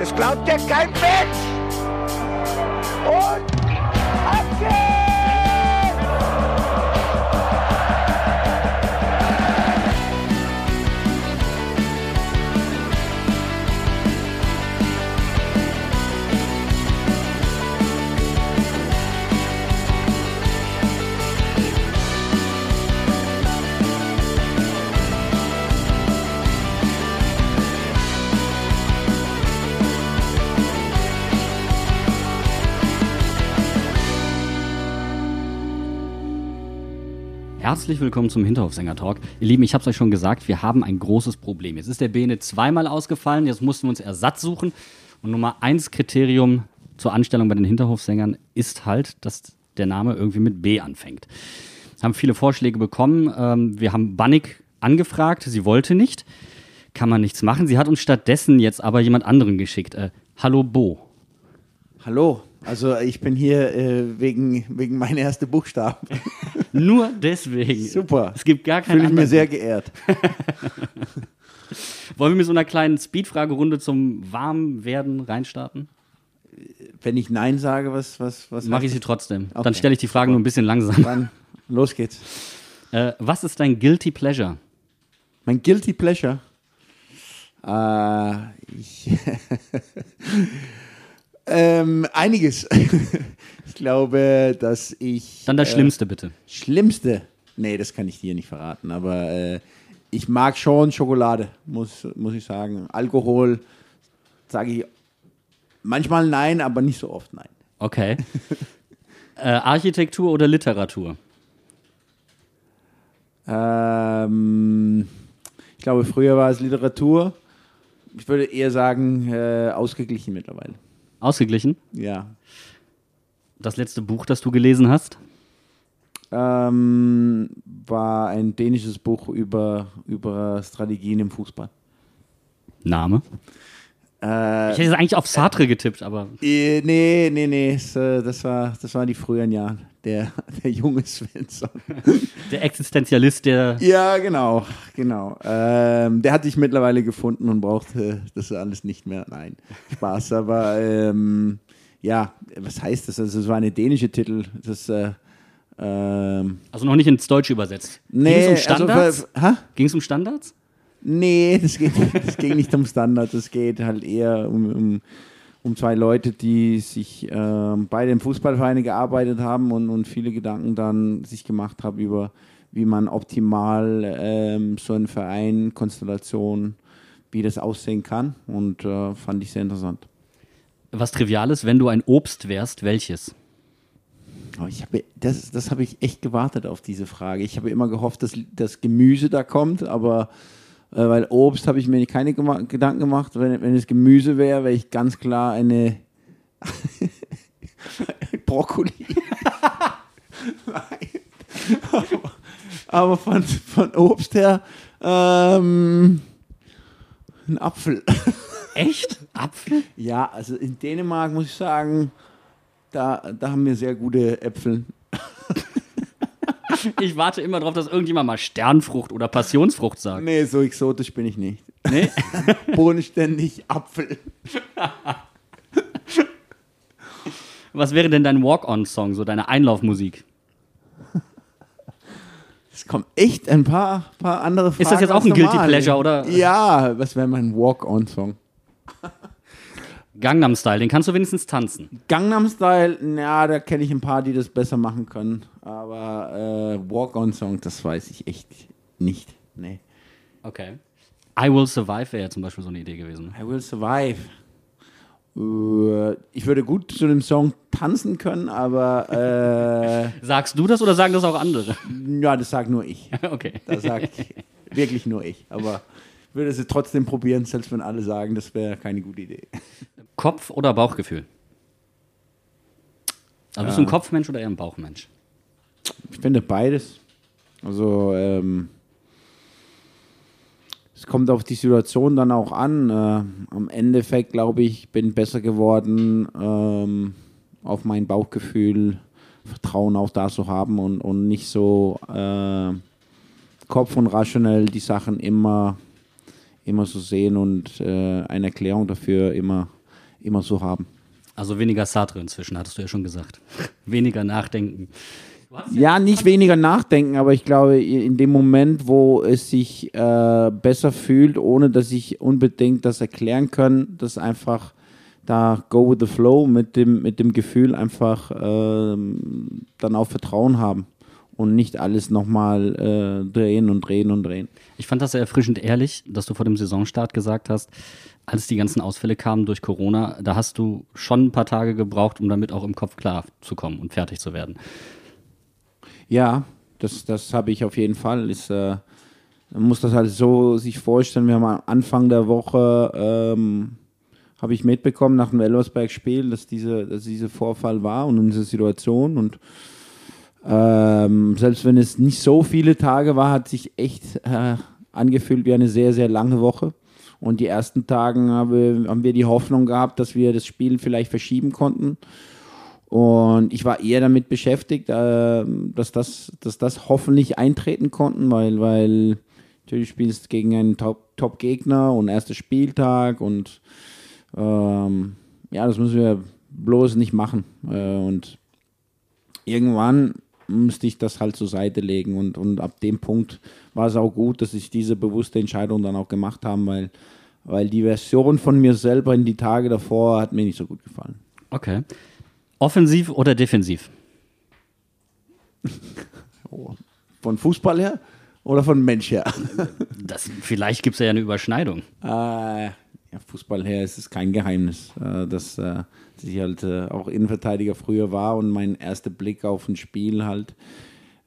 Das glaubt ja kein Mensch. Und Herzlich willkommen zum Hinterhofsänger-Talk. Ihr Lieben, ich habe es euch schon gesagt, wir haben ein großes Problem. Jetzt ist der Bene zweimal ausgefallen, jetzt mussten wir uns Ersatz suchen. Und Nummer eins Kriterium zur Anstellung bei den Hinterhofsängern ist halt, dass der Name irgendwie mit B anfängt. Haben viele Vorschläge bekommen. Ähm, wir haben Bannig angefragt, sie wollte nicht. Kann man nichts machen. Sie hat uns stattdessen jetzt aber jemand anderen geschickt. Äh, Hallo Bo. Hallo, also ich bin hier äh, wegen, wegen meinen ersten Buchstaben. Nur deswegen. Super. Es gibt gar keinen Fühle ich mir sehr geehrt. Wollen wir mit so einer kleinen Speed-Fragerunde zum Warmwerden reinstarten? Wenn ich Nein sage, was, was, was Mache ich sie trotzdem. Okay. Dann stelle ich die Fragen nur ein bisschen langsam. Dann los geht's. Äh, was ist dein Guilty Pleasure? Mein Guilty Pleasure. Äh, ich ähm, einiges. ich glaube, dass ich. Dann das äh, Schlimmste bitte. Schlimmste. Nee, das kann ich dir nicht verraten, aber äh, ich mag schon Schokolade, muss, muss ich sagen. Alkohol sage ich manchmal nein, aber nicht so oft nein. Okay. äh, Architektur oder Literatur? Ähm, ich glaube, früher war es Literatur. Ich würde eher sagen, äh, ausgeglichen mittlerweile. Ausgeglichen. Ja. Das letzte Buch, das du gelesen hast? Ähm, war ein dänisches Buch über, über Strategien im Fußball. Name? Äh, Ich hätte eigentlich auf Sartre getippt, aber Äh, nee, nee, nee, äh, das, war, das waren die früheren Jahre. Der, der junge Svensson. der Existenzialist, der. ja, genau, genau. Ähm, der hat sich mittlerweile gefunden und braucht äh, das alles nicht mehr. Nein, Spaß. Aber ähm, ja, was heißt das? Also, es war eine dänische Titel. Das, äh, ähm, Also noch nicht ins Deutsche übersetzt. nee, Ging es um Standards? Also? Ging es um Standards? Nee, das geht, das ging nicht um Standards, es geht halt eher um, um, um zwei Leute, die sich ähm, bei den Fußballvereinen gearbeitet haben und, und viele Gedanken dann sich gemacht haben über, wie man optimal ähm, so einen Verein, Konstellation, wie das aussehen kann und äh, fand ich sehr interessant. Was Triviales, wenn du ein Obst wärst, welches? Aber ich habe, das, das habe ich echt gewartet auf diese Frage. Ich habe immer gehofft, dass das Gemüse da kommt, aber äh, weil Obst habe ich mir keine gema Gedanken gemacht. Wenn, wenn es Gemüse wäre, wäre ich ganz klar eine Brokkoli. Nein. aber, aber von, von Obst her ähm, ein Apfel. Echt? Apfel? Ja, also in Dänemark muss ich sagen, da, da haben wir sehr gute Äpfel. Ich warte immer darauf, dass irgendjemand mal Sternfrucht oder Passionsfrucht sagt. Nee, so exotisch bin ich nicht. Nee? Bodenständig Apfel. Was wäre denn dein Walk-on-Song, so deine Einlaufmusik? Es kommen echt ein paar, paar andere Fragen. Ist das jetzt auch ein Guilty. Pleasure, oder? Ja, was wäre mein Walk-on-Song? Gangnam Style, den kannst du wenigstens tanzen. Gangnam Style, na, da kenne ich ein paar, die das besser machen können. Aber äh, Walk-on-Song, das weiß ich echt nicht. Nee. Okay. I Will Survive wäre ja zum Beispiel so eine Idee gewesen. I Will Survive. Äh, Ich würde gut zu dem Song tanzen können, aber Sagst du das oder sagen das auch andere? äh, ja, das sage nur ich. Okay. Das sage wirklich nur ich. Aber ich würde es trotzdem probieren, selbst wenn alle sagen, das wäre keine gute Idee. Kopf oder Bauchgefühl? Also bist du ein Kopfmensch oder eher ein Bauchmensch? Ich finde beides. Also ähm, es kommt auf die Situation dann auch an. Äh, am Endeffekt glaube ich, bin besser geworden, ähm, auf mein Bauchgefühl Vertrauen auch da zu haben und, und nicht so äh, Kopf und rationell die Sachen immer, immer so sehen und äh, eine Erklärung dafür immer immer so haben. Also weniger Sartre inzwischen, hattest du ja schon gesagt. weniger nachdenken. Ja, nicht weniger nachdenken, aber ich glaube, in dem Moment, wo es sich äh, besser fühlt, ohne dass ich unbedingt das erklären kann, dass einfach da go with the flow mit dem, mit dem Gefühl einfach äh, dann auch Vertrauen haben und nicht alles nochmal äh, drehen und drehen und drehen. Ich fand das sehr erfrischend ehrlich, dass du vor dem Saisonstart gesagt hast, als die ganzen Ausfälle kamen durch Corona, da hast du schon ein paar Tage gebraucht, um damit auch im Kopf klar zu kommen und fertig zu werden. Ja, das, das habe ich auf jeden Fall. Ist, äh, man muss das halt so sich vorstellen. Wir haben am Anfang der Woche ähm, habe ich mitbekommen nach dem Elversberg-Spiel, dass, diese, dass dieser Vorfall war und diese Situation. Und ähm, selbst wenn es nicht so viele Tage war, hat sich echt äh, angefühlt wie eine sehr, sehr lange Woche. Und die ersten Tage habe, haben wir die Hoffnung gehabt, dass wir das Spiel vielleicht verschieben konnten. Und ich war eher damit beschäftigt, äh, dass, das, dass das hoffentlich eintreten konnten, weil, weil natürlich spielst gegen einen Top-Gegner Top und erster Spieltag und ähm, ja, das müssen wir bloß nicht machen. Äh, und irgendwann musste ich das halt zur Seite legen und, und ab dem Punkt war es auch gut, dass ich diese bewusste Entscheidung dann auch gemacht habe, weil, weil die Version von mir selber in die Tage davor hat mir nicht so gut gefallen. Okay. Offensiv oder defensiv? Oh, von Fußball her oder von Mensch her? Das, vielleicht gibt es ja eine Überschneidung. Äh, ja, Fußball her ist es kein Geheimnis, äh, dass, äh, dass ich halt äh, auch Innenverteidiger früher war und mein erster Blick auf ein Spiel halt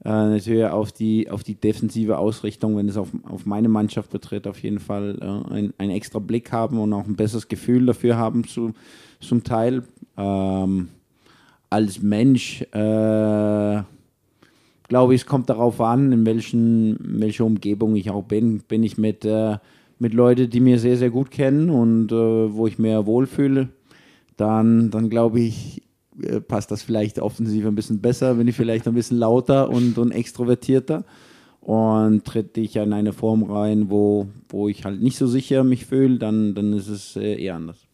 natürlich auf die, auf die defensive Ausrichtung, wenn es auf, auf meine Mannschaft betrifft, auf jeden Fall ein, einen extra Blick haben und auch ein besseres Gefühl dafür haben zu, zum Teil. Ähm, als Mensch glaube ich, es kommt darauf an, in, welchen, in welcher Umgebung ich auch bin. Bin ich mit mit Leuten, die mir sehr, sehr gut kennen und äh, wo ich mehr wohlfühle, dann, dann glaube ich, äh, passt das vielleicht offensiv ein bisschen besser, bin ich vielleicht ein bisschen lauter und, und extrovertierter und tritt ich in eine Form rein, wo, wo ich halt nicht so sicher mich fühle, dann, dann ist es äh, eher anders.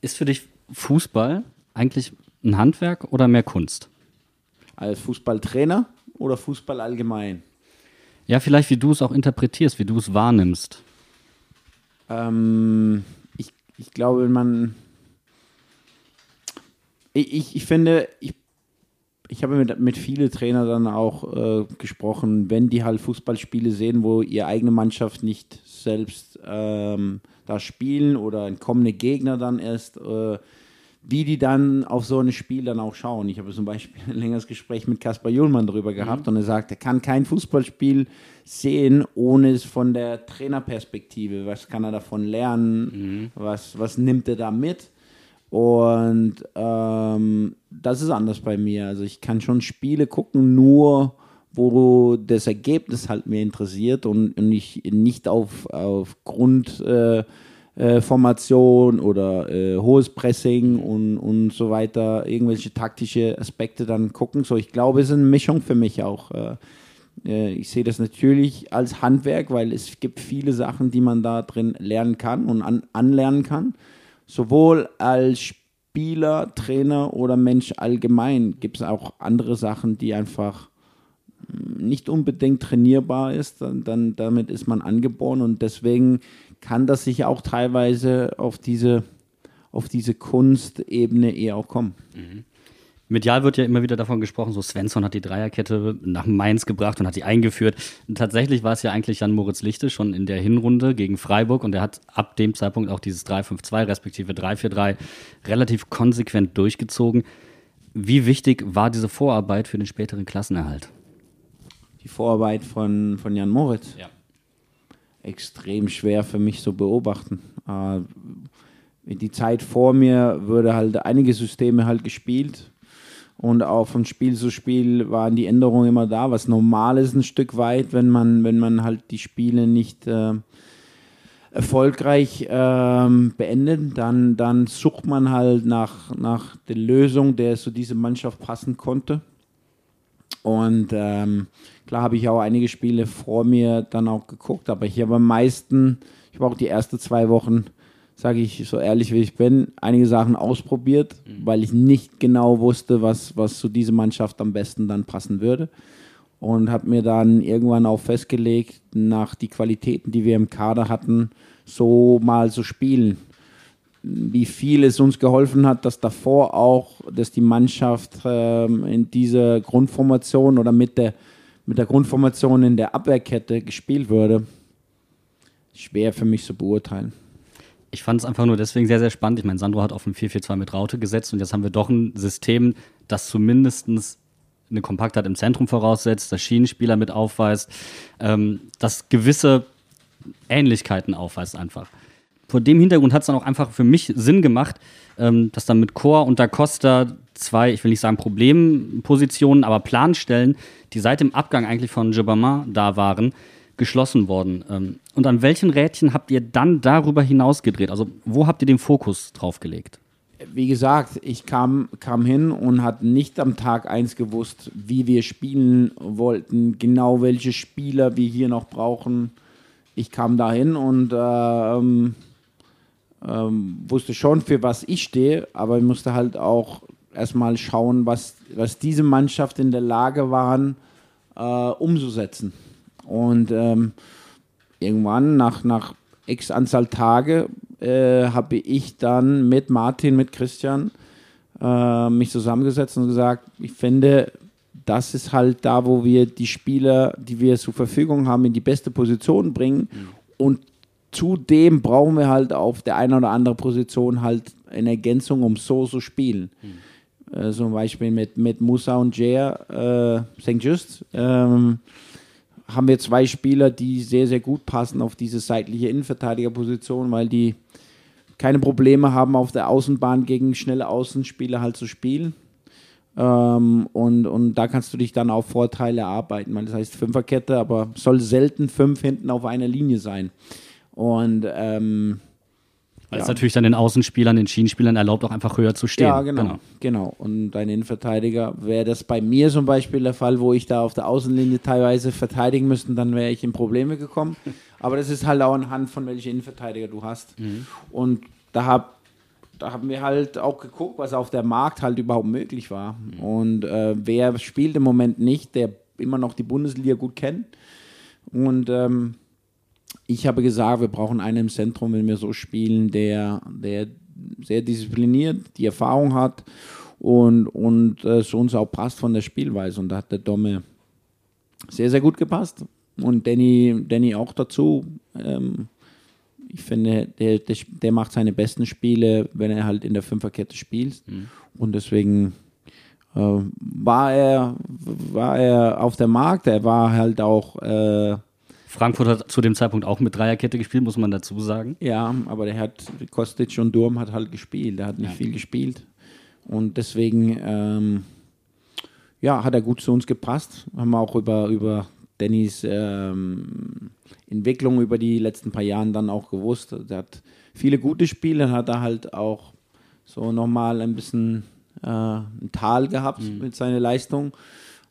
Ist für dich Fußball eigentlich ein Handwerk oder mehr Kunst? Als Fußballtrainer oder Fußball allgemein? Ja, vielleicht wie du es auch interpretierst, wie du es wahrnimmst. Ähm, ich, ich glaube, man. Ich, ich, ich finde, ich, ich habe mit, mit vielen Trainern dann auch äh, gesprochen, wenn die halt Fußballspiele sehen, wo ihre eigene Mannschaft nicht selbst ähm, da spielen oder ein kommender Gegner dann erst. Äh, wie die dann auf so ein Spiel dann auch schauen. Ich habe zum Beispiel ein längeres Gespräch mit Kaspar Juhlmann darüber gehabt mhm. und er sagt, er kann kein Fußballspiel sehen, ohne es von der Trainerperspektive. Was kann er davon lernen? Mhm. Was, was nimmt er da mit? Und ähm, das ist anders bei mir. Also ich kann schon Spiele gucken, nur wo das Ergebnis halt mir interessiert und, und ich nicht auf, aufgrund äh, äh, Formation oder äh, hohes Pressing und, und so weiter, irgendwelche taktische Aspekte dann gucken. So, ich glaube, es ist eine Mischung für mich auch. Äh, äh, ich sehe das natürlich als Handwerk, weil es gibt viele Sachen, die man da drin lernen kann und an, anlernen kann. Sowohl als Spieler, Trainer oder Mensch allgemein gibt es auch andere Sachen, die einfach hm, nicht unbedingt trainierbar ist, dann, dann damit ist man angeboren und deswegen kann das sich auch teilweise auf diese, auf diese Kunstebene eher auch kommen. Mhm. Medial wird ja immer wieder davon gesprochen, so Svensson hat die Dreierkette nach Mainz gebracht und hat die eingeführt. Und tatsächlich war es ja eigentlich Jan Moritz Lichte schon in der Hinrunde gegen Freiburg und er hat ab dem Zeitpunkt auch dieses 3-5-2 respektive 3-4-3 relativ konsequent durchgezogen. Wie wichtig war diese Vorarbeit für den späteren Klassenerhalt? Die Vorarbeit von, von Jan Moritz? Ja extrem schwer für mich zu beobachten. Äh, die Zeit vor mir wurde halt einige Systeme halt gespielt und auch von Spiel zu Spiel waren die Änderungen immer da, was normal ist ein Stück weit, wenn man, wenn man halt die Spiele nicht äh, erfolgreich äh, beendet, dann, dann sucht man halt nach, nach der Lösung, der zu dieser Mannschaft passen konnte. Und ähm, klar habe ich auch einige Spiele vor mir dann auch geguckt, aber ich habe am meisten, ich habe auch die ersten zwei Wochen sage ich so ehrlich wie ich bin, einige Sachen ausprobiert, mhm. weil ich nicht genau wusste, was, was zu dieser Mannschaft am besten dann passen würde. Und habe mir dann irgendwann auch festgelegt, nach die Qualitäten, die wir im Kader hatten, so mal zu spielen. Wie viel es uns geholfen hat, dass davor auch, dass die Mannschaft ähm, in dieser Grundformation oder mit der, mit der Grundformation in der Abwehrkette gespielt wurde, schwer für mich zu beurteilen ich fand es einfach nur deswegen sehr, sehr spannend. Ich meine, Sandro hat auf ein 4-4-2 mit Raute gesetzt und jetzt haben wir doch ein System, das zumindest eine Kompaktheit im Zentrum voraussetzt, das Schienenspieler mit aufweist, ähm, das gewisse Ähnlichkeiten aufweist einfach. Vor dem Hintergrund hat es dann auch einfach für mich Sinn gemacht, ähm, dass dann mit Chor und Da Costa zwei, ich will nicht sagen Problempositionen, aber Planstellen, die seit dem Abgang eigentlich von Jobama da waren, geschlossen worden. Ähm, und an welchen Rädchen habt ihr dann darüber hinaus gedreht? Also wo habt ihr den Fokus drauf gelegt? Wie gesagt, ich kam, kam hin und hatte nicht am Tag 1 gewusst, wie wir spielen wollten, genau welche Spieler wir hier noch brauchen. Ich kam dahin und ähm, ähm, wusste schon, für was ich stehe, aber ich musste halt auch erstmal schauen, was, was diese Mannschaft in der Lage waren, äh, umzusetzen. Und ähm, irgendwann nach, nach x Anzahl Tage äh, habe ich dann mit Martin, mit Christian äh, mich zusammengesetzt und gesagt, ich finde, das ist halt da, wo wir die Spieler, die wir zur Verfügung haben, in die beste Position bringen. Mhm. Und zudem brauchen wir halt auf der einen oder anderen Position halt eine Ergänzung, um so zu spielen. Mhm. Äh, zum Beispiel mit, mit Musa und Jair äh, St. Just. Ähm, haben wir zwei Spieler, die sehr, sehr gut passen auf diese seitliche Innenverteidigerposition, weil die keine Probleme haben, auf der Außenbahn gegen schnelle Außenspieler halt zu spielen. Ähm, und, und da kannst du dich dann auf Vorteile erarbeiten. Das heißt Fünferkette, aber soll selten fünf hinten auf einer Linie sein. Und ähm, weil ja. es natürlich dann den Außenspielern, den Schienenspielern erlaubt, auch einfach höher zu stehen. Ja, genau. Genau. genau. Und dein Innenverteidiger wäre das bei mir zum Beispiel der Fall, wo ich da auf der Außenlinie teilweise verteidigen müsste, dann wäre ich in Probleme gekommen. Aber das ist halt auch anhand von welchen Innenverteidiger du hast. Mhm. Und da, hab, da haben wir halt auch geguckt, was auf der Markt halt überhaupt möglich war. Mhm. Und äh, wer spielt im Moment nicht, der immer noch die Bundesliga gut kennt. Und ähm, ich habe gesagt, wir brauchen einen im Zentrum, wenn wir so spielen, der, der sehr diszipliniert, die Erfahrung hat und, und äh, zu uns auch passt von der Spielweise. Und da hat der Domme sehr, sehr gut gepasst. Und Danny, Danny auch dazu. Ähm, ich finde, der, der, der, macht seine besten Spiele, wenn er halt in der Fünferkette spielt. Mhm. Und deswegen äh, war, er, war er auf der Markt. Er war halt auch äh, Frankfurt hat zu dem Zeitpunkt auch mit Dreierkette gespielt, muss man dazu sagen. Ja, aber der hat, Kostic und Durm hat halt gespielt. Der hat nicht ja. viel gespielt. Und deswegen, ähm, ja, hat er gut zu uns gepasst. Haben wir auch über, über Dannys ähm, Entwicklung über die letzten paar Jahre dann auch gewusst. Der hat viele gute Spiele, hat er halt auch so nochmal ein bisschen äh, ein Tal gehabt mhm. mit seiner Leistung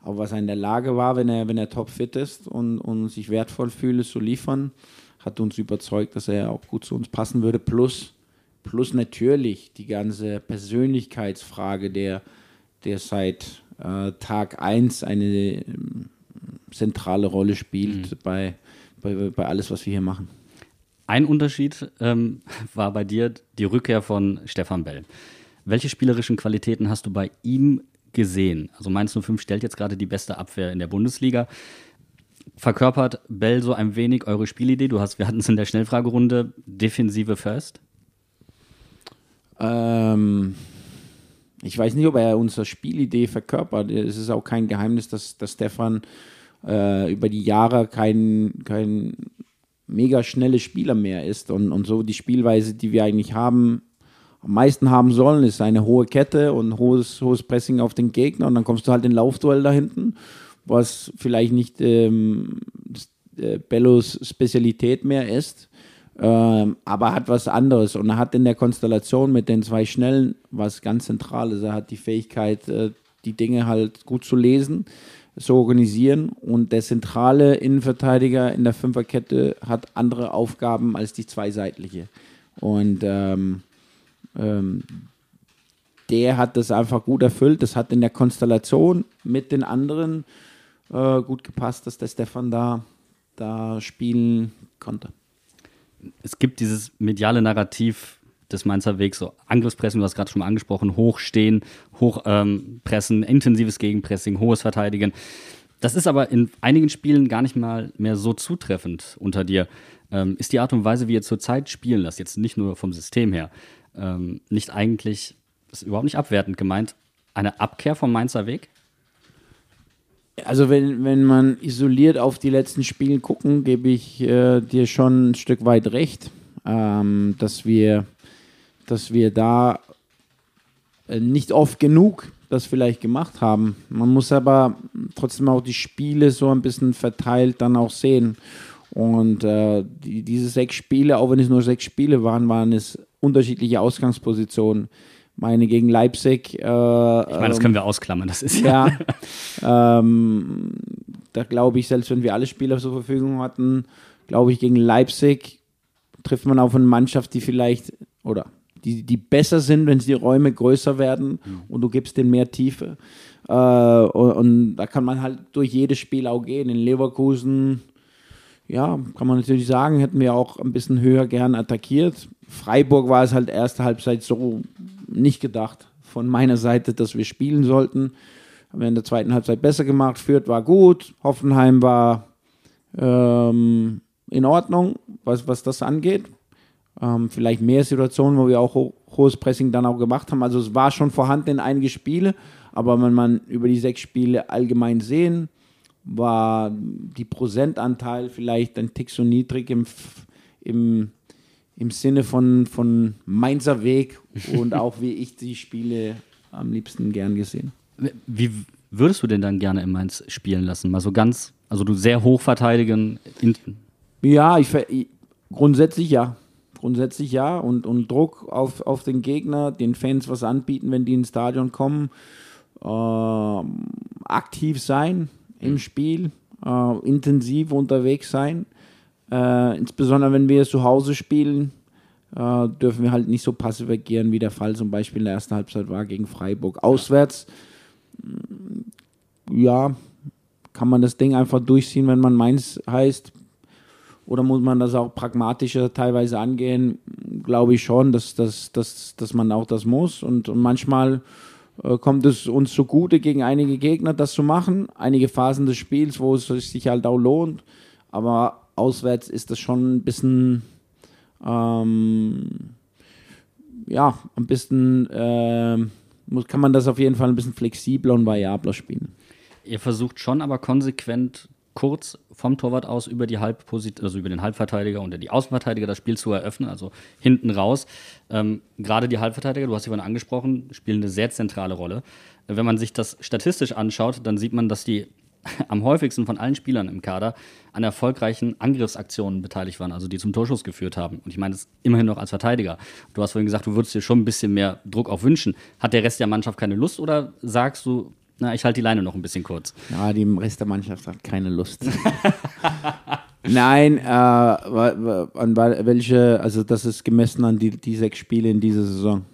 aber was er in der Lage war, wenn er, wenn er topfit ist und, und sich wertvoll fühlt, zu liefern, hat uns überzeugt, dass er auch gut zu uns passen würde. Plus, plus natürlich die ganze Persönlichkeitsfrage, der, der seit äh, Tag 1 eine äh, zentrale Rolle spielt mhm. bei, bei, bei alles, was wir hier machen. Ein Unterschied ähm, war bei dir die Rückkehr von Stefan Bell. Welche spielerischen Qualitäten hast du bei ihm gesehen. Also Mainz 05 stellt jetzt gerade die beste Abwehr in der Bundesliga. Verkörpert Bell so ein wenig eure Spielidee? Du hast, wir hatten es in der Schnellfragerunde, Defensive First? Ähm, ich weiß nicht, ob er unsere Spielidee verkörpert. Es ist auch kein Geheimnis, dass, dass Stefan äh, über die Jahre kein, kein mega schnelles Spieler mehr ist. Und, und so die Spielweise, die wir eigentlich haben, am meisten haben sollen, ist eine hohe Kette und hohes, hohes Pressing auf den Gegner und dann kommst du halt in Laufduell da hinten, was vielleicht nicht ähm, äh, Bellos Spezialität mehr ist, ähm, aber hat was anderes und er hat in der Konstellation mit den zwei Schnellen was ganz Zentrales. Er hat die Fähigkeit, äh, die Dinge halt gut zu lesen, zu organisieren und der zentrale Innenverteidiger in der Fünferkette hat andere Aufgaben als die zweiseitliche. Und ähm, ähm, der hat das einfach gut erfüllt. Das hat in der Konstellation mit den anderen äh, gut gepasst, dass der Stefan da, da spielen konnte. Es gibt dieses mediale Narrativ des Mainzer Wegs, so Angriffspressing, du hast gerade schon mal angesprochen, hochstehen, hochpressen, ähm, intensives Gegenpressing, hohes Verteidigen. Das ist aber in einigen Spielen gar nicht mal mehr so zutreffend unter dir. Ähm, ist die Art und Weise, wie ihr zurzeit spielen lasst, jetzt nicht nur vom System her, ähm, nicht eigentlich, ist überhaupt nicht abwertend gemeint, eine Abkehr vom Mainzer Weg? Also wenn, wenn man isoliert auf die letzten Spiele gucken, gebe ich äh, dir schon ein Stück weit recht, ähm, dass, wir, dass wir da äh, nicht oft genug das vielleicht gemacht haben. Man muss aber trotzdem auch die Spiele so ein bisschen verteilt dann auch sehen. Und äh, die, diese sechs Spiele, auch wenn es nur sechs Spiele waren, waren es unterschiedliche Ausgangspositionen meine gegen Leipzig. Äh, ich meine, das können wir ausklammern, das ist ja. ja ähm, da glaube ich, selbst wenn wir alle Spieler zur Verfügung hatten, glaube ich, gegen Leipzig trifft man auf eine Mannschaft, die vielleicht oder die, die besser sind, wenn die Räume größer werden mhm. und du gibst denen mehr Tiefe. Äh, und, und, da kann man halt durch jedes Spiel auch gehen. In Leverkusen, ja, kann man natürlich sagen, hätten wir auch ein bisschen höher gern attackiert. Freiburg war es halt erste Halbzeit so nicht gedacht von meiner Seite, dass wir spielen sollten. Haben wir in der zweiten Halbzeit besser gemacht. Fürth war gut. Hoffenheim war ähm, in Ordnung, was, was das angeht. Ähm, vielleicht mehr Situationen, wo wir auch ho hohes Pressing dann auch gemacht haben. Also es war schon vorhanden in einige Spiele, aber wenn man über die sechs Spiele allgemein sehen, war die Prozentanteil vielleicht ein Tick so niedrig im, im im Sinne von, von Mainzer Weg und auch wie ich die Spiele am liebsten gern gesehen. Wie würdest du denn dann gerne in Mainz spielen lassen? Mal so ganz, also du sehr hoch verteidigen? ja, ich, grundsätzlich ja. Grundsätzlich ja. Und, und Druck auf, auf den Gegner, den Fans was anbieten, wenn die ins Stadion kommen. Äh, aktiv sein im. Spiel, äh, intensiv unterwegs sein äh, insbesondere wenn wir zu Hause spielen, äh, dürfen wir halt nicht so passiv agieren, wie der Fall zum Beispiel in der ersten Halbzeit war gegen Freiburg. Auswärts, mm, ja, kann man das Ding einfach durchziehen, wenn man meins heißt. Oder muss man das auch pragmatischer teilweise angehen? Glaube ich schon, dass, dass, dass, dass man auch das muss. Und, und manchmal kommt es uns zugute, gegen einige Gegner das zu machen. Einige Phasen des Spiels, wo es sich halt auch lohnt. Aber auswärts ist das schon ein bisschen, ähm, ja, ein bisschen, äh, muss, kann man das auf jeden Fall ein bisschen flexibler und variabler spielen. Ihr versucht schon aber konsequent kurz vom Torwart aus über die Halbposition, also über den Halbverteidiger und die Außenverteidiger das Spiel zu eröffnen, also hinten raus. Ähm, Gerade die Halbverteidiger, du hast sie vorhin angesprochen, spielen eine sehr zentrale Rolle. Wenn man sich das statistisch anschaut, dann sieht man, dass die am häufigsten von allen Spielern im Kader an erfolgreichen Angriffsaktionen beteiligt waren, also die zum Torschuss geführt haben. Und ich meine das immerhin noch als Verteidiger. Du hast vorhin gesagt, du würdest dir schon ein bisschen mehr Druck auch wünschen. Hat der Rest der Mannschaft keine Lust oder sagst du, na, ich halte die Leine noch ein bisschen kurz? Ja, die Rest der Mannschaft hat keine Lust. Nein, äh, an welche, also das ist gemessen an die, die sechs Spiele in dieser Saison.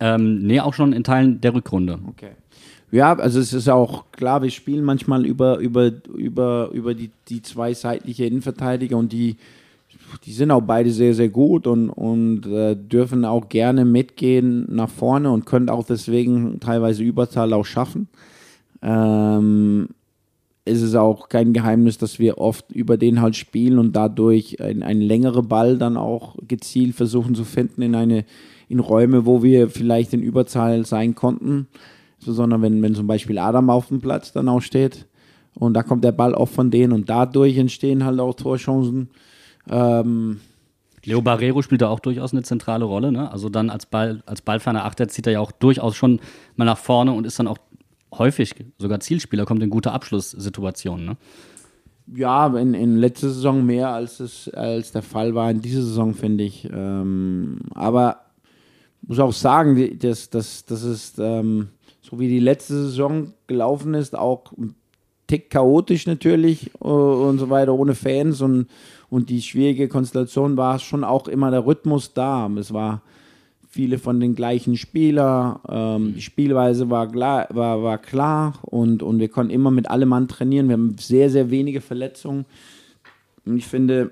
Ähm, nee, auch schon in Teilen der Rückrunde. Okay. Ja, also es ist auch klar, wir spielen manchmal über, über, über, über die, die zwei seitliche Innenverteidiger und die, die sind auch beide sehr, sehr gut und, und äh, dürfen auch gerne mitgehen nach vorne und können auch deswegen teilweise Überzahl auch schaffen. Ähm, es ist auch kein Geheimnis, dass wir oft über den halt spielen und dadurch ein, ein längere Ball dann auch gezielt versuchen zu finden in eine in Räume, wo wir vielleicht in Überzahl sein konnten insbesondere wenn, wenn zum Beispiel Adam auf dem Platz dann auch steht und da kommt der Ball auch von denen und dadurch entstehen halt auch Torchancen. Ähm, Leo Barrero spielt da auch durchaus eine zentrale Rolle. Ne? Also dann als, Ball, als ballferner Achter zieht er ja auch durchaus schon mal nach vorne und ist dann auch häufig sogar Zielspieler, kommt in gute Abschlusssituationen. Ne? Ja, in, in letzter Saison mehr als es als der Fall war in dieser Saison, finde ich. Ähm, aber muss auch sagen, dass das, das ist ähm, so wie die letzte Saison gelaufen ist, auch ein Tick chaotisch natürlich äh, und so weiter, ohne Fans und, und die schwierige Konstellation war schon auch immer der Rhythmus da. Es war viele von den gleichen Spielern, ähm, die Spielweise war, klar, war, war klar und, und wir konnten immer mit allem Mann trainieren. Wir haben sehr, sehr wenige Verletzungen. Und ich finde,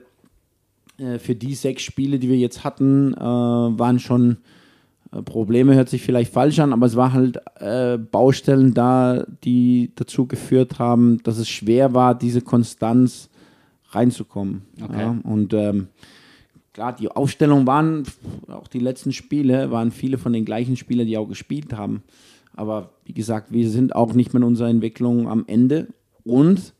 äh, für die sechs Spiele, die wir jetzt hatten, äh, waren schon äh, Probleme, hört sich vielleicht falsch an, aber es waren halt äh, Baustellen da, die dazu geführt haben, dass es schwer war, diese Konstanz reinzukommen. Okay. Ja? Und ähm, klar, die Aufstellung waren, auch die letzten Spiele, waren viele von den gleichen Spielern, die auch gespielt haben. Aber wie gesagt, wir sind auch nicht mit unserer Entwicklung am Ende. Und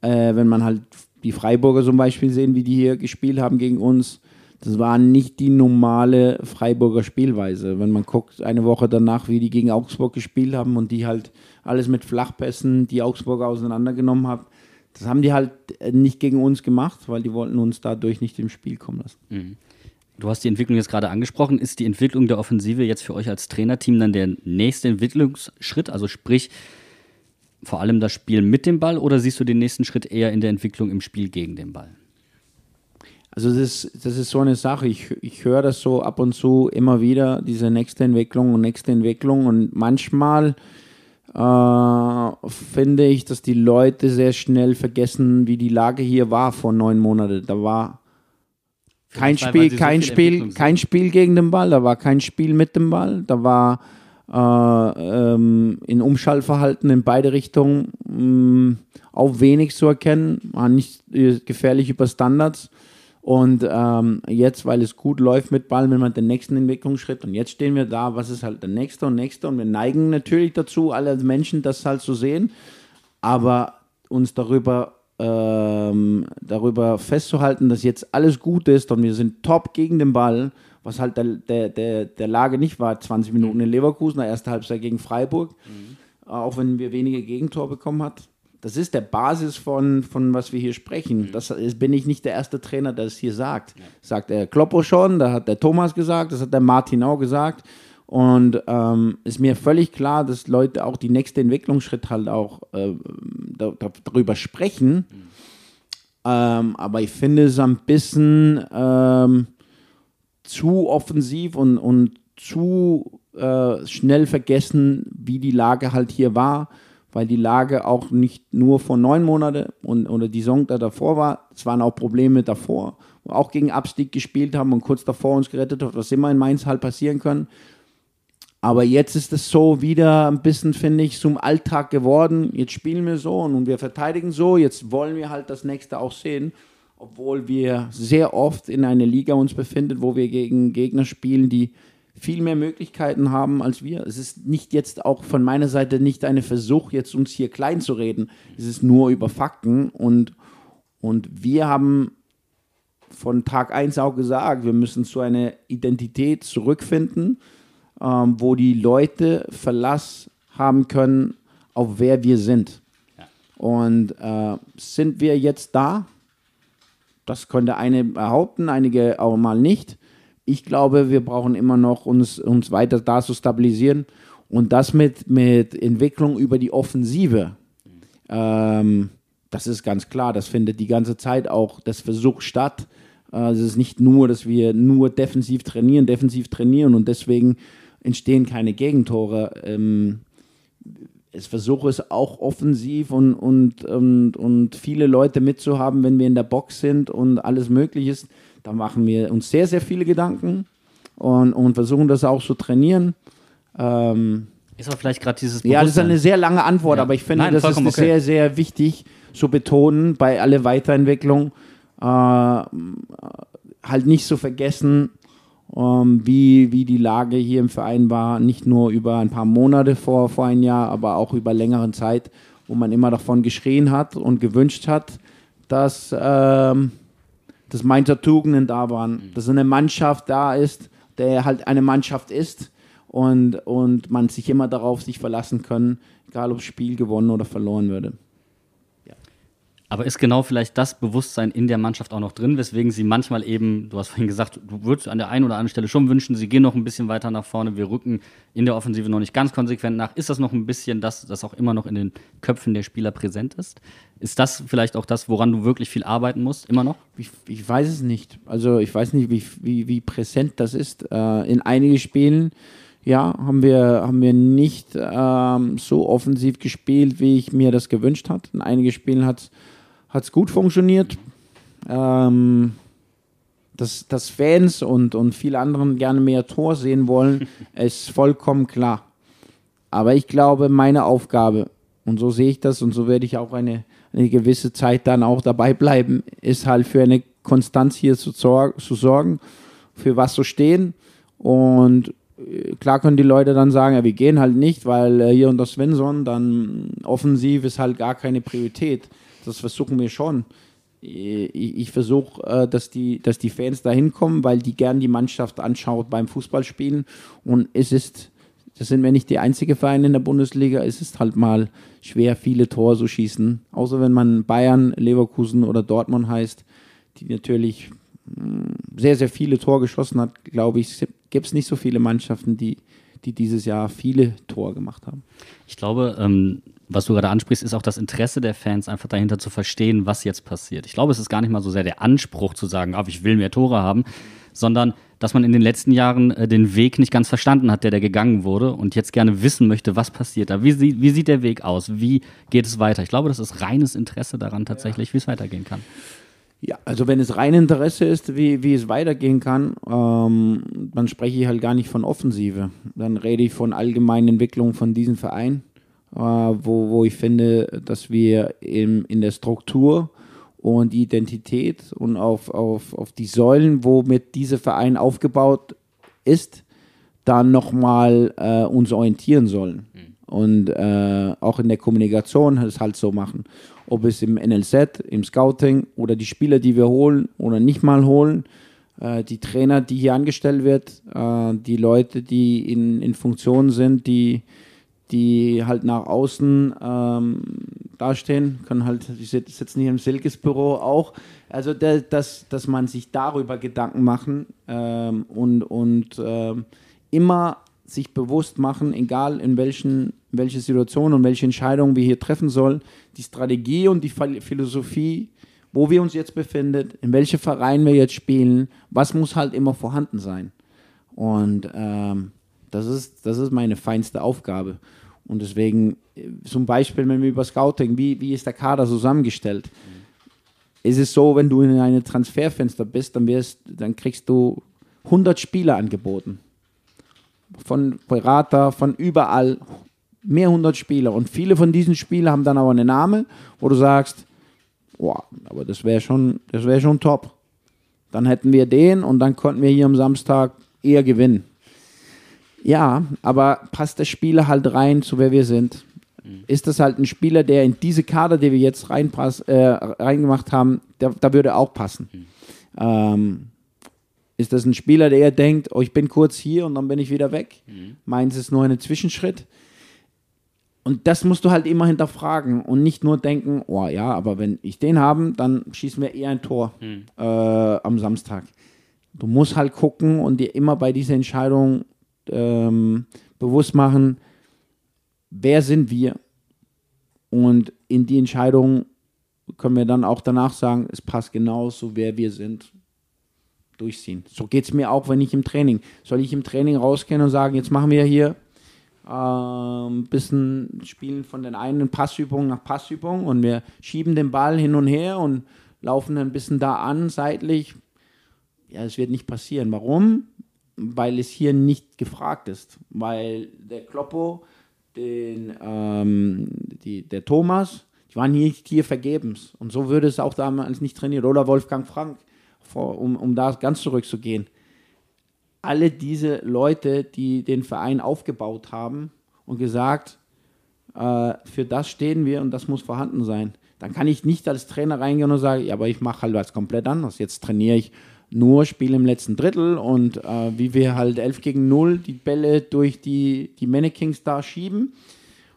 äh, wenn man halt die Freiburger zum Beispiel sehen, wie die hier gespielt haben gegen uns, das war nicht die normale Freiburger Spielweise. Wenn man guckt, eine Woche danach, wie die gegen Augsburg gespielt haben und die halt alles mit Flachpässen, die Augsburger auseinandergenommen haben, das haben die halt nicht gegen uns gemacht, weil die wollten uns dadurch nicht im Spiel kommen lassen. Mhm. Du hast die Entwicklung jetzt gerade angesprochen. Ist die Entwicklung der Offensive jetzt für euch als Trainerteam dann der nächste Entwicklungsschritt? Also sprich, vor allem das Spiel mit dem Ball oder siehst du den nächsten Schritt eher in der Entwicklung im Spiel gegen den Ball? Also das, das ist so eine Sache. Ich, ich höre das so ab und zu immer wieder, diese nächste Entwicklung und nächste Entwicklung. Und manchmal äh, finde ich, dass die Leute sehr schnell vergessen, wie die Lage hier war vor neun Monaten. Da war kein Spiel, kein so Spiel, kein Spiel gegen den Ball, da war kein Spiel mit dem Ball, da war äh, ähm, in Umschaltverhalten in beide Richtungen mh, mm, auch wenig zu erkennen, war nicht äh, gefährlich über Standards. Und ähm, jetzt, weil es gut läuft mit Ball, wenn man den nächsten Entwicklungsschritt. Und jetzt stehen wir da, was ist halt der nächste und nächste? Und wir neigen natürlich dazu, alle Menschen das halt zu sehen, aber uns darüber ähm, darüber festzuhalten, dass jetzt alles gut ist und wir sind top gegen den Ball, was halt der, der, der, der Lage nicht war, 20 Minuten in Leverkusen, der erste Halbzeit gegen Freiburg, mhm. auch wenn wir wenige Gegentor bekommen hat das ist der Basis von, von was wir hier sprechen. Mhm. Das ist, bin ich nicht der erste Trainer, der es hier sagt. Sagt der Kloppo schon, da hat der Thomas gesagt, das hat der Martin auch gesagt. Und ähm, ist mir völlig klar, dass Leute auch die nächste Entwicklungsschritt halt auch äh, da, darüber sprechen. Mhm. Ähm, aber ich finde es ein bisschen ähm, zu offensiv und, und zu äh, schnell vergessen, wie die Lage halt hier war weil die Lage auch nicht nur vor neun Monaten und, oder die Saison da davor war, es waren auch Probleme davor, wo auch gegen Abstieg gespielt haben und kurz davor uns gerettet hat, was immer in Mainz halt passieren kann. Aber jetzt ist es so wieder ein bisschen, finde ich, zum Alltag geworden. Jetzt spielen wir so und wir verteidigen so. Jetzt wollen wir halt das nächste auch sehen, obwohl wir sehr oft in einer Liga uns befinden, wo wir gegen Gegner spielen, die viel mehr Möglichkeiten haben als wir. Es ist nicht jetzt auch von meiner Seite nicht ein Versuch, jetzt uns hier klein zu reden. Es ist nur über Fakten und, und wir haben von Tag 1 auch gesagt, wir müssen zu einer Identität zurückfinden, ähm, wo die Leute Verlass haben können, auf wer wir sind. Ja. Und äh, sind wir jetzt da? Das könnte eine behaupten, einige auch mal nicht ich glaube, wir brauchen immer noch uns, uns weiter da zu stabilisieren und das mit, mit Entwicklung über die Offensive. Ähm, das ist ganz klar, das findet die ganze Zeit auch das Versuch statt. Äh, es ist nicht nur, dass wir nur defensiv trainieren, defensiv trainieren und deswegen entstehen keine Gegentore. Ähm, es versuche es auch offensiv und, und, und, und viele Leute mitzuhaben, wenn wir in der Box sind und alles möglich ist da machen wir uns sehr, sehr viele Gedanken und, und versuchen das auch zu trainieren. Ähm, ist aber vielleicht gerade dieses Ja, das ist eine sehr lange Antwort, ja. aber ich finde, Nein, das ist okay. sehr, sehr wichtig zu betonen bei aller Weiterentwicklung. Äh, halt nicht zu vergessen, ähm, wie, wie die Lage hier im Verein war, nicht nur über ein paar Monate vor, vor ein Jahr, aber auch über längere Zeit, wo man immer davon geschrien hat und gewünscht hat, dass ähm, dass Mainzer Tugenden da waren, mhm. dass eine Mannschaft da ist, der halt eine Mannschaft ist und, und man sich immer darauf sich verlassen kann, egal ob Spiel gewonnen oder verloren würde. Aber ist genau vielleicht das Bewusstsein in der Mannschaft auch noch drin, weswegen sie manchmal eben, du hast vorhin gesagt, du würdest an der einen oder anderen Stelle schon wünschen, sie gehen noch ein bisschen weiter nach vorne, wir rücken in der Offensive noch nicht ganz konsequent nach. Ist das noch ein bisschen das, das auch immer noch in den Köpfen der Spieler präsent ist? Ist das vielleicht auch das, woran du wirklich viel arbeiten musst, immer noch? Ich, ich weiß es nicht. Also ich weiß nicht, wie, wie, wie präsent das ist. Äh, in einigen Spielen ja, haben wir, haben wir nicht ähm, so offensiv gespielt, wie ich mir das gewünscht habe. In einigen Spielen hat es hat es gut funktioniert. Ähm, dass, dass Fans und, und viele anderen gerne mehr Tor sehen wollen, ist vollkommen klar. Aber ich glaube, meine Aufgabe, und so sehe ich das und so werde ich auch eine, eine gewisse Zeit dann auch dabei bleiben, ist halt für eine Konstanz hier zu, zu sorgen, für was zu stehen. Und äh, klar können die Leute dann sagen, ja, wir gehen halt nicht, weil äh, hier unter Svensson dann offensiv ist halt gar keine Priorität. Das versuchen wir schon. Ich, ich versuche, äh, dass, die, dass die Fans da hinkommen, weil die gern die Mannschaft anschaut beim Fußballspielen. Und es ist, das sind wir nicht die einzige Vereine in der Bundesliga, es ist halt mal schwer, viele Tore zu schießen. Außer wenn man Bayern, Leverkusen oder Dortmund heißt, die natürlich hm, sehr, sehr viele Tore geschossen hat, glaube ich, gibt es nicht so viele Mannschaften, die, die dieses Jahr viele Tore gemacht haben. Ich glaube, ähm, was du gerade ansprichst, ist auch das Interesse der Fans, einfach dahinter zu verstehen, was jetzt passiert. Ich glaube, es ist gar nicht mal so sehr der Anspruch zu sagen, ah, ich will mehr Tore haben, sondern dass man in den letzten Jahren äh, den Weg nicht ganz verstanden hat, der da gegangen wurde und jetzt gerne wissen möchte, was passiert da. Wie, wie sieht der Weg aus? Wie geht es weiter? Ich glaube, das ist reines Interesse daran tatsächlich, ja. wie es weitergehen kann. Ja, also wenn es rein Interesse ist, wie, wie es weitergehen kann, ähm, dann spreche ich halt gar nicht von Offensive. Dann rede ich von allgemeinen Entwicklung von diesem Verein wo, wo ich finde, dass wir in, in der Struktur und die Identität und auf, auf, auf die Säulen, womit dieser Verein aufgebaut ist, dann nochmal äh, uns orientieren sollen. Mhm. Und äh, auch in der Kommunikation es halt so machen. Ob es im NLZ, im Scouting oder die Spieler, die wir holen oder nicht mal holen, äh, die Trainer, die hier angestellt wird, äh, die Leute, die in, in Funktion sind, die die halt nach außen ähm, dastehen, können halt, die sitzen hier im Silkes Büro auch. Also der, dass, dass man sich darüber Gedanken machen ähm, und, und ähm, immer sich bewusst machen, egal in welchen welche Situation und welche Entscheidungen wir hier treffen sollen, die Strategie und die Philosophie, wo wir uns jetzt befinden, in welchem Verein wir jetzt spielen, was muss halt immer vorhanden sein. Und ähm, das ist, das ist meine feinste Aufgabe. Und deswegen, äh, zum Beispiel, wenn wir über Scouting, wie, wie ist der Kader zusammengestellt? Mhm. Ist es so, wenn du in einem Transferfenster bist, dann, wirst, dann kriegst du 100 Spieler angeboten. Von Berater, von überall, mehr 100 Spieler. Und viele von diesen Spielern haben dann aber einen Namen, wo du sagst, boah, aber das wäre schon, wär schon top. Dann hätten wir den und dann konnten wir hier am Samstag eher gewinnen. Ja, aber passt der Spieler halt rein, zu wer wir sind? Mhm. Ist das halt ein Spieler, der in diese Kader, die wir jetzt reinpass, äh, reingemacht haben, der, da würde auch passen? Mhm. Ähm, ist das ein Spieler, der denkt, oh, ich bin kurz hier und dann bin ich wieder weg? Mhm. Meins ist nur ein Zwischenschritt? Und das musst du halt immer hinterfragen und nicht nur denken, oh ja, aber wenn ich den habe, dann schießen wir eher ein Tor mhm. äh, am Samstag. Du musst halt gucken und dir immer bei dieser Entscheidung ähm, bewusst machen, wer sind wir? Und in die Entscheidung können wir dann auch danach sagen, es passt genauso, wer wir sind, durchziehen. So geht es mir auch, wenn ich im Training, soll ich im Training rausgehen und sagen, jetzt machen wir hier ein ähm, bisschen spielen von den einen Passübung nach Passübung und wir schieben den Ball hin und her und laufen ein bisschen da an, seitlich. Ja, es wird nicht passieren. Warum? Weil es hier nicht gefragt ist. Weil der Kloppo, den, ähm, die, der Thomas, die waren nicht hier vergebens. Und so würde es auch damals nicht trainiert. Oder Wolfgang Frank, um, um da ganz zurückzugehen. Alle diese Leute, die den Verein aufgebaut haben und gesagt, äh, für das stehen wir und das muss vorhanden sein. Dann kann ich nicht als Trainer reingehen und sagen, ja, aber ich mache halt was komplett anderes. Jetzt trainiere ich nur Spiel im letzten Drittel und äh, wie wir halt 11 gegen 0 die Bälle durch die, die Mannequins da schieben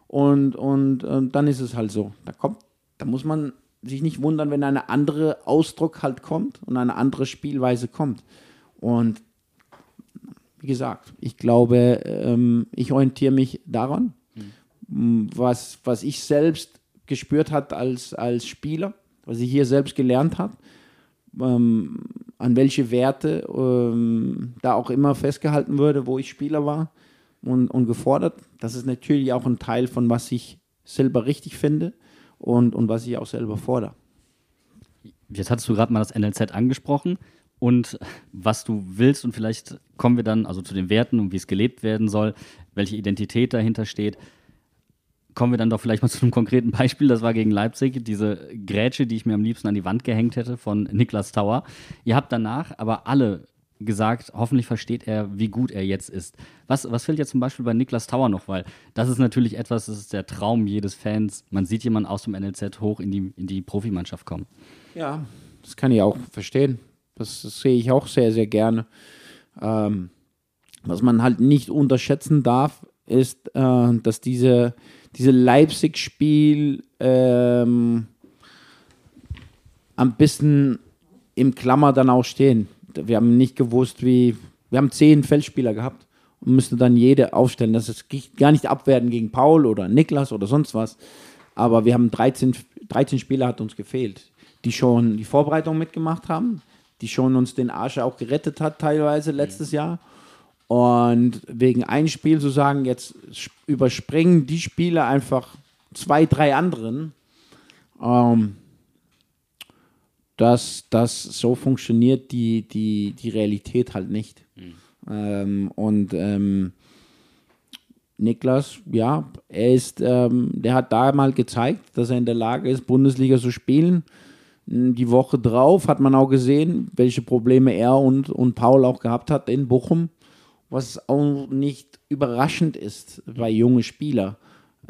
und, und, und dann ist es halt so. Da kommt, da muss man sich nicht wundern, wenn eine andere Ausdruck halt kommt und eine andere Spielweise kommt. Und wie gesagt, ich glaube, ähm, ich orientiere mich daran, mhm. was, was ich selbst gespürt hat als, als Spieler, was ich hier selbst gelernt habe, ähm, an welche Werte ähm, da auch immer festgehalten wurde, wo ich Spieler war und, und gefordert. Das ist natürlich auch ein Teil von, was ich selber richtig finde und, und was ich auch selber fordere. Jetzt hattest du gerade mal das NLZ angesprochen und was du willst und vielleicht kommen wir dann also zu den Werten und wie es gelebt werden soll, welche Identität dahinter steht. Kommen wir dann doch vielleicht mal zu einem konkreten Beispiel. Das war gegen Leipzig, diese Grätsche, die ich mir am liebsten an die Wand gehängt hätte von Niklas Tauer. Ihr habt danach aber alle gesagt, hoffentlich versteht er, wie gut er jetzt ist. Was, was fehlt jetzt zum Beispiel bei Niklas Tauer noch? Weil das ist natürlich etwas, das ist der Traum jedes Fans. Man sieht jemanden aus dem NLZ hoch in die, in die Profimannschaft kommen. Ja, das kann ich auch verstehen. Das, das sehe ich auch sehr, sehr gerne. Ähm, was man halt nicht unterschätzen darf, ist, äh, dass diese, diese Leipzig-Spiel ähm, ein bisschen im Klammer dann auch stehen wir haben nicht gewusst, wie. Wir haben zehn Feldspieler gehabt und müssten dann jede aufstellen. Das ist gar nicht abwerten gegen Paul oder Niklas oder sonst was. Aber wir haben 13, 13 Spieler hat uns gefehlt, die schon die Vorbereitung mitgemacht haben, die schon uns den Arsch auch gerettet hat, teilweise letztes Jahr. Und wegen ein Spiel zu sagen, jetzt überspringen die Spieler einfach zwei, drei anderen, ähm, dass das so funktioniert die, die, die Realität halt nicht. Mhm. Ähm, und ähm, Niklas, ja, er ist, ähm, der hat da mal gezeigt, dass er in der Lage ist, Bundesliga zu spielen. Die Woche drauf hat man auch gesehen, welche Probleme er und, und Paul auch gehabt hat in Bochum, was auch nicht überraschend ist bei jungen Spielern.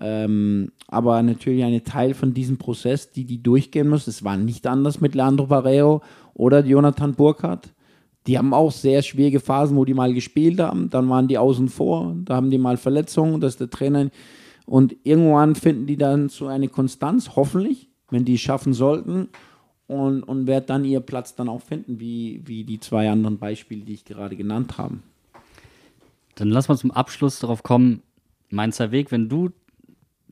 Ähm, aber natürlich ein Teil von diesem Prozess, die die durchgehen müssen. Es war nicht anders mit Leandro Barrero oder Jonathan Burkhardt. Die haben auch sehr schwierige Phasen, wo die mal gespielt haben. Dann waren die außen vor, da haben die mal Verletzungen, dass der Trainer. Und irgendwann finden die dann so eine Konstanz, hoffentlich, wenn die es schaffen sollten. Und, und werden dann ihren Platz dann auch finden, wie, wie die zwei anderen Beispiele, die ich gerade genannt habe. Dann lass mal zum Abschluss darauf kommen, Mainzer Weg, wenn du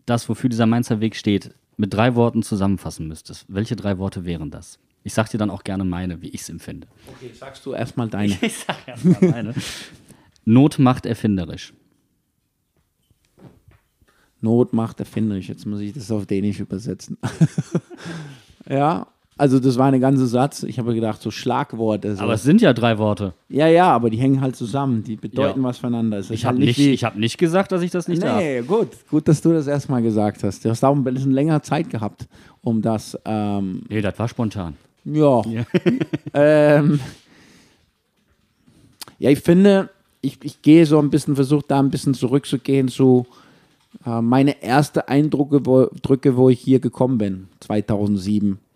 das, wofür dieser Mainzer Weg steht, mit drei Worten zusammenfassen müsstest, welche drei Worte wären das? Ich sag dir dann auch gerne meine, wie ich es empfinde. Okay, sagst du erstmal deine. Ich sag erstmal meine. Not macht erfinderisch. Not macht erfinderisch. Jetzt muss ich das auf Dänisch übersetzen. ja, also das war ein ganzer Satz. Ich habe gedacht, so Schlagworte. So. Aber es sind ja drei Worte. Ja, ja, aber die hängen halt zusammen. Die bedeuten ja. was voneinander. ich habe halt nicht, hab nicht gesagt, dass ich das nicht nee, darf. Nee, gut. Gut, dass du das erstmal gesagt hast. Du hast auch ein bisschen länger Zeit gehabt, um das... Ähm, nee, das war spontan. Ja. Ja, ähm, ja ich finde, ich, ich gehe so ein bisschen, versuche da ein bisschen zurückzugehen zu äh, meine erste Eindrücke, wo, Drücke, wo ich hier gekommen bin, 2007 Mm,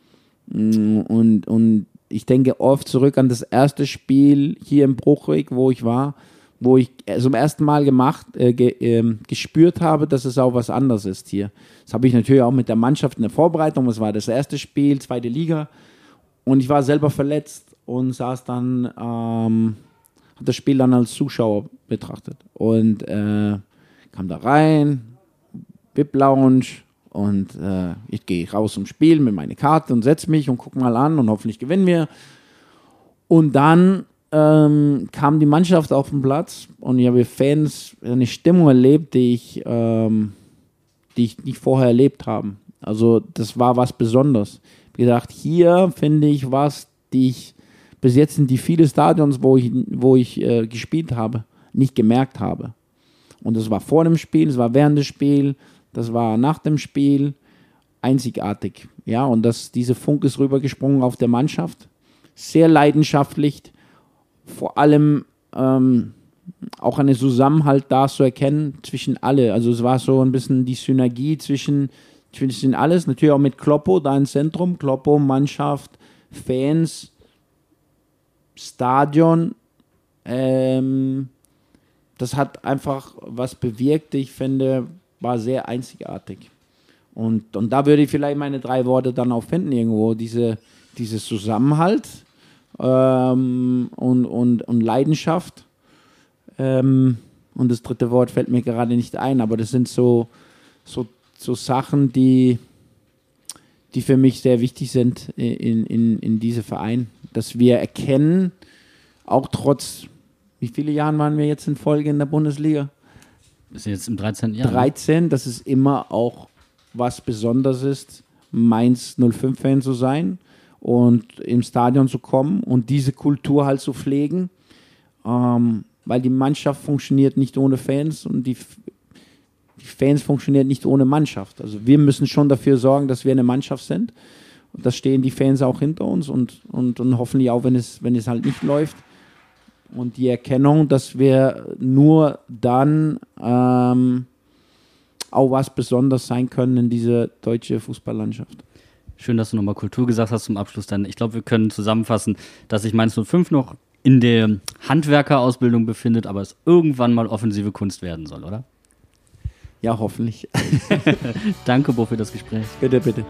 und, und ich denke oft zurück an das erste Spiel hier im Bruchweg, wo ich war, wo ich zum ersten Mal gemacht, äh, ge, äh, gespürt habe, dass es auch was anderes ist hier. Das habe ich natürlich auch mit der Mannschaft in der Vorbereitung. Es war das erste Spiel, zweite Liga. Und ich war selber verletzt und saß dann, ähm, habe das Spiel dann als Zuschauer betrachtet. Und äh, kam da rein, VIP Lounge, und äh, ich gehe raus zum Spiel mit meiner Karte und setze mich und gucke mal an und hoffentlich gewinnen wir. Und dann ähm, kam die Mannschaft auf den Platz und ich habe Fans eine Stimmung erlebt, die ich, ähm, die ich nicht vorher erlebt habe. Also das war was Besonderes. Wie gesagt, hier finde ich was, die ich bis jetzt in die viele Stadions, wo ich, wo ich äh, gespielt habe, nicht gemerkt habe. Und das war vor dem Spiel, es war während des Spiels, das war nach dem Spiel einzigartig. Ja, und das, diese Funk ist rübergesprungen auf der Mannschaft. Sehr leidenschaftlich, vor allem ähm, auch eine Zusammenhalt da zu erkennen zwischen alle. Also es war so ein bisschen die Synergie zwischen, zwischen alles, natürlich auch mit Kloppo da im Zentrum, Kloppo, Mannschaft, Fans, Stadion. Ähm, das hat einfach was bewirkt, ich finde, war sehr einzigartig. Und, und da würde ich vielleicht meine drei Worte dann auch finden irgendwo. Diese, dieses Zusammenhalt ähm, und, und, und Leidenschaft. Ähm, und das dritte Wort fällt mir gerade nicht ein, aber das sind so, so, so Sachen, die, die für mich sehr wichtig sind in, in, in diesem Verein. Dass wir erkennen, auch trotz, wie viele Jahren waren wir jetzt in Folge in der Bundesliga? Ist jetzt im 13. Jahr. 13, dass es immer auch was Besonderes ist, Mainz 05-Fan zu sein und im Stadion zu kommen und diese Kultur halt zu pflegen, ähm, weil die Mannschaft funktioniert nicht ohne Fans und die, die Fans funktionieren nicht ohne Mannschaft. Also wir müssen schon dafür sorgen, dass wir eine Mannschaft sind. Und das stehen die Fans auch hinter uns und, und, und hoffentlich auch, wenn es, wenn es halt nicht läuft. Und die Erkennung, dass wir nur dann ähm, auch was Besonderes sein können in dieser deutschen Fußballlandschaft. Schön, dass du nochmal Kultur gesagt hast zum Abschluss. Dann, ich glaube, wir können zusammenfassen, dass sich Mainz 05 noch in der Handwerkerausbildung befindet, aber es irgendwann mal offensive Kunst werden soll, oder? Ja, hoffentlich. Danke, Bo, für das Gespräch. bitte, bitte.